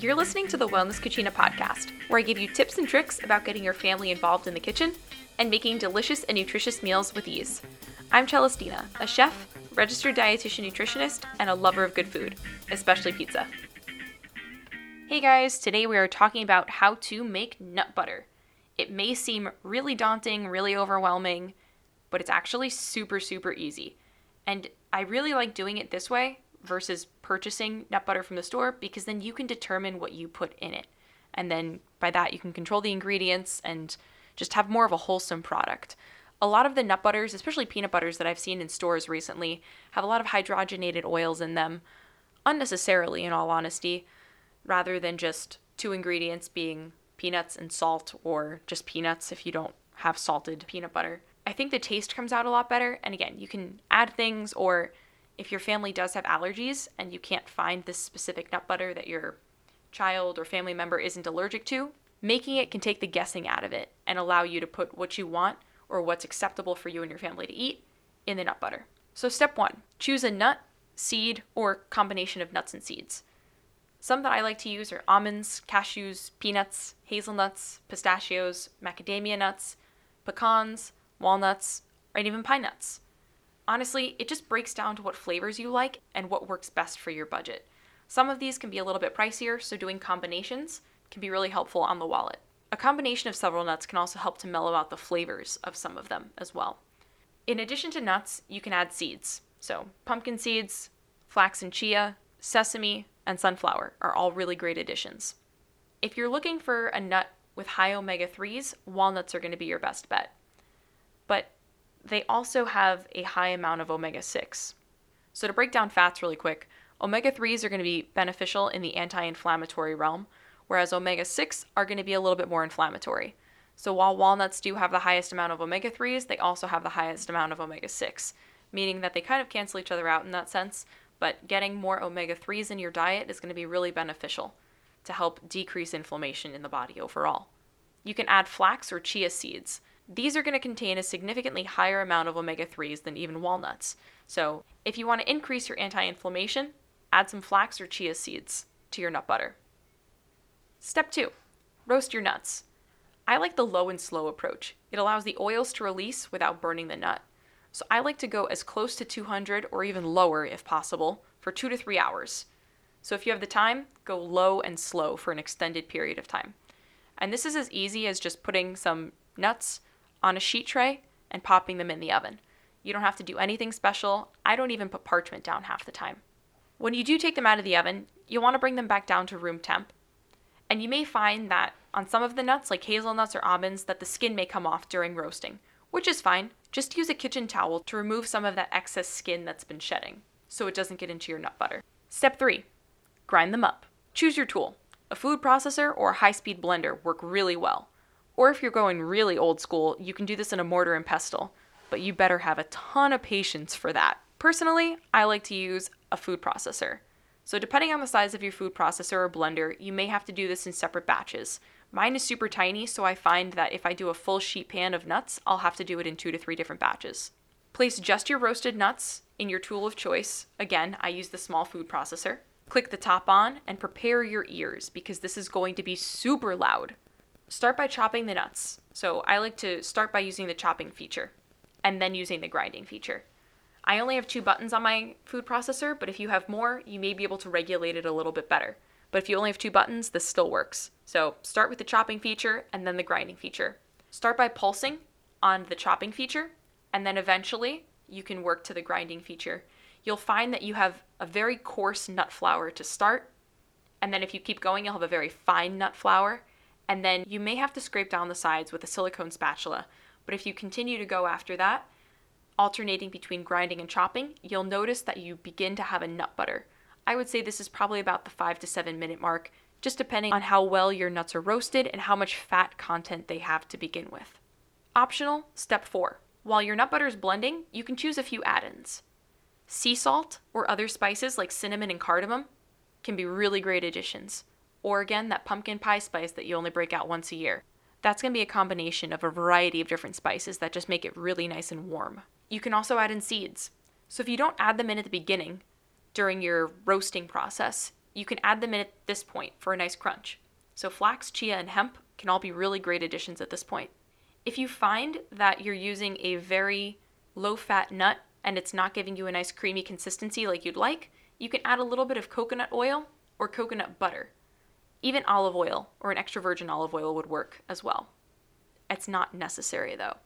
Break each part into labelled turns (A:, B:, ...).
A: You're listening to the Wellness Cucina podcast, where I give you tips and tricks about getting your family involved in the kitchen and making delicious and nutritious meals with ease. I'm Celestina, a chef, registered dietitian nutritionist, and a lover of good food, especially pizza. Hey guys, today we are talking about how to make nut butter. It may seem really daunting, really overwhelming, but it's actually super, super easy. And I really like doing it this way versus purchasing nut butter from the store because then you can determine what you put in it. And then by that, you can control the ingredients and just have more of a wholesome product. A lot of the nut butters, especially peanut butters that I've seen in stores recently, have a lot of hydrogenated oils in them, unnecessarily, in all honesty, rather than just two ingredients being peanuts and salt, or just peanuts if you don't have salted peanut butter. I think the taste comes out a lot better. And again, you can add things or if your family does have allergies and you can't find this specific nut butter that your child or family member isn't allergic to, making it can take the guessing out of it and allow you to put what you want or what's acceptable for you and your family to eat in the nut butter. So, step one choose a nut, seed, or combination of nuts and seeds. Some that I like to use are almonds, cashews, peanuts, hazelnuts, pistachios, macadamia nuts, pecans, walnuts, and even pine nuts. Honestly, it just breaks down to what flavors you like and what works best for your budget. Some of these can be a little bit pricier, so doing combinations can be really helpful on the wallet. A combination of several nuts can also help to mellow out the flavors of some of them as well. In addition to nuts, you can add seeds. So, pumpkin seeds, flax and chia, sesame, and sunflower are all really great additions. If you're looking for a nut with high omega 3s, walnuts are going to be your best bet. But they also have a high amount of omega 6. So, to break down fats really quick, omega 3s are going to be beneficial in the anti inflammatory realm, whereas omega 6 are going to be a little bit more inflammatory. So, while walnuts do have the highest amount of omega 3s, they also have the highest amount of omega 6, meaning that they kind of cancel each other out in that sense. But getting more omega 3s in your diet is going to be really beneficial to help decrease inflammation in the body overall. You can add flax or chia seeds. These are going to contain a significantly higher amount of omega 3s than even walnuts. So, if you want to increase your anti inflammation, add some flax or chia seeds to your nut butter. Step 2 Roast your nuts. I like the low and slow approach. It allows the oils to release without burning the nut. So, I like to go as close to 200 or even lower if possible for two to three hours. So, if you have the time, go low and slow for an extended period of time. And this is as easy as just putting some nuts, on a sheet tray and popping them in the oven. You don't have to do anything special. I don't even put parchment down half the time. When you do take them out of the oven, you'll want to bring them back down to room temp. And you may find that on some of the nuts, like hazelnuts or almonds, that the skin may come off during roasting, which is fine. Just use a kitchen towel to remove some of that excess skin that's been shedding so it doesn't get into your nut butter. Step 3 Grind them up. Choose your tool. A food processor or a high speed blender work really well. Or if you're going really old school, you can do this in a mortar and pestle, but you better have a ton of patience for that. Personally, I like to use a food processor. So, depending on the size of your food processor or blender, you may have to do this in separate batches. Mine is super tiny, so I find that if I do a full sheet pan of nuts, I'll have to do it in two to three different batches. Place just your roasted nuts in your tool of choice. Again, I use the small food processor. Click the top on and prepare your ears because this is going to be super loud start by chopping the nuts. So I like to start by using the chopping feature and then using the grinding feature. I only have two buttons on my food processor, but if you have more, you may be able to regulate it a little bit better. But if you only have two buttons, this still works. So start with the chopping feature and then the grinding feature. Start by pulsing on the chopping feature, and then eventually you can work to the grinding feature. You'll find that you have a very coarse nut flour to start, and then if you keep going, you'll have a very fine nut flour, and then you may have to scrape down the sides with a silicone spatula. But if you continue to go after that, alternating between grinding and chopping, you'll notice that you begin to have a nut butter. I would say this is probably about the 5 to 7 minute mark, just depending on how well your nuts are roasted and how much fat content they have to begin with. Optional, step 4. While your nut butter is blending, you can choose a few add ins. Sea salt or other spices like cinnamon and cardamom can be really great additions or again, that pumpkin pie spice that you only break out once a year. That's going to be a combination of a variety of different spices that just make it really nice and warm. You can also add in seeds. So if you don't add them in at the beginning, during your roasting process, you can add them in at this point for a nice crunch. So, flax, chia, and hemp can all be really great additions at this point. If you find that you're using a very low fat nut and it's not giving you a nice creamy consistency like you'd like, you can add a little bit of coconut oil or coconut butter. Even olive oil or an extra virgin olive oil would work as well. It's not necessary though.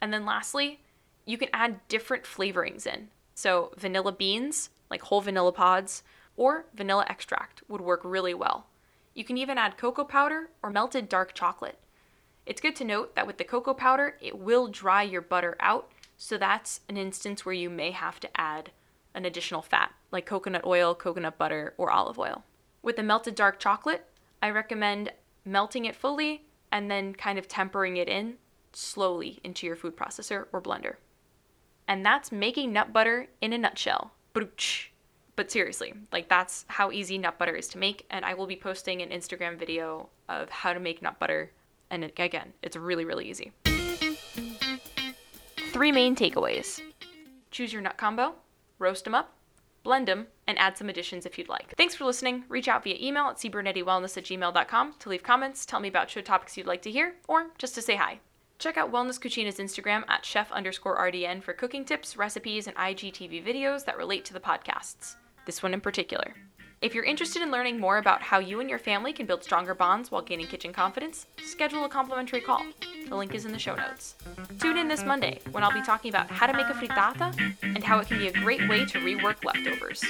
A: And then lastly, you can add different flavorings in. So, vanilla beans, like whole vanilla pods, or vanilla extract would work really well. You can even add cocoa powder or melted dark chocolate. It's good to note that with the cocoa powder, it will dry your butter out, so that's an instance where you may have to add an additional fat, like coconut oil, coconut butter, or olive oil. With the melted dark chocolate, I recommend melting it fully and then kind of tempering it in slowly into your food processor or blender. And that's making nut butter in a nutshell. But seriously, like that's how easy nut butter is to make. And I will be posting an Instagram video of how to make nut butter. And again, it's really, really easy. Three main takeaways choose your nut combo, roast them up, blend them, and add some additions if you'd like. Thanks for listening. Reach out via email at cbernettywellness at gmail.com to leave comments, tell me about show topics you'd like to hear, or just to say hi. Check out Wellness Cucina's Instagram at chef underscore RDN for cooking tips, recipes, and IGTV videos that relate to the podcasts, this one in particular. If you're interested in learning more about how you and your family can build stronger bonds while gaining kitchen confidence, schedule a complimentary call. The link is in the show notes. Tune in this Monday when I'll be talking about how to make a frittata and how it can be a great way to rework leftovers.